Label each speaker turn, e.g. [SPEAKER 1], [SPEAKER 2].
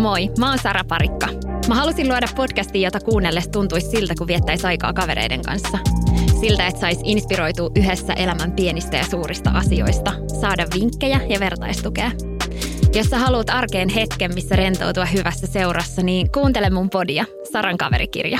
[SPEAKER 1] Moi, mä oon Sara Parikka. Mä halusin luoda podcastin, jota kuunnellessa tuntuisi siltä, kun viettäisi aikaa kavereiden kanssa. Siltä, että saisi inspiroitua yhdessä elämän pienistä ja suurista asioista, saada vinkkejä ja vertaistukea. Jos sä haluat arkeen hetken, missä rentoutua hyvässä seurassa, niin kuuntele mun podia, Saran kaverikirja.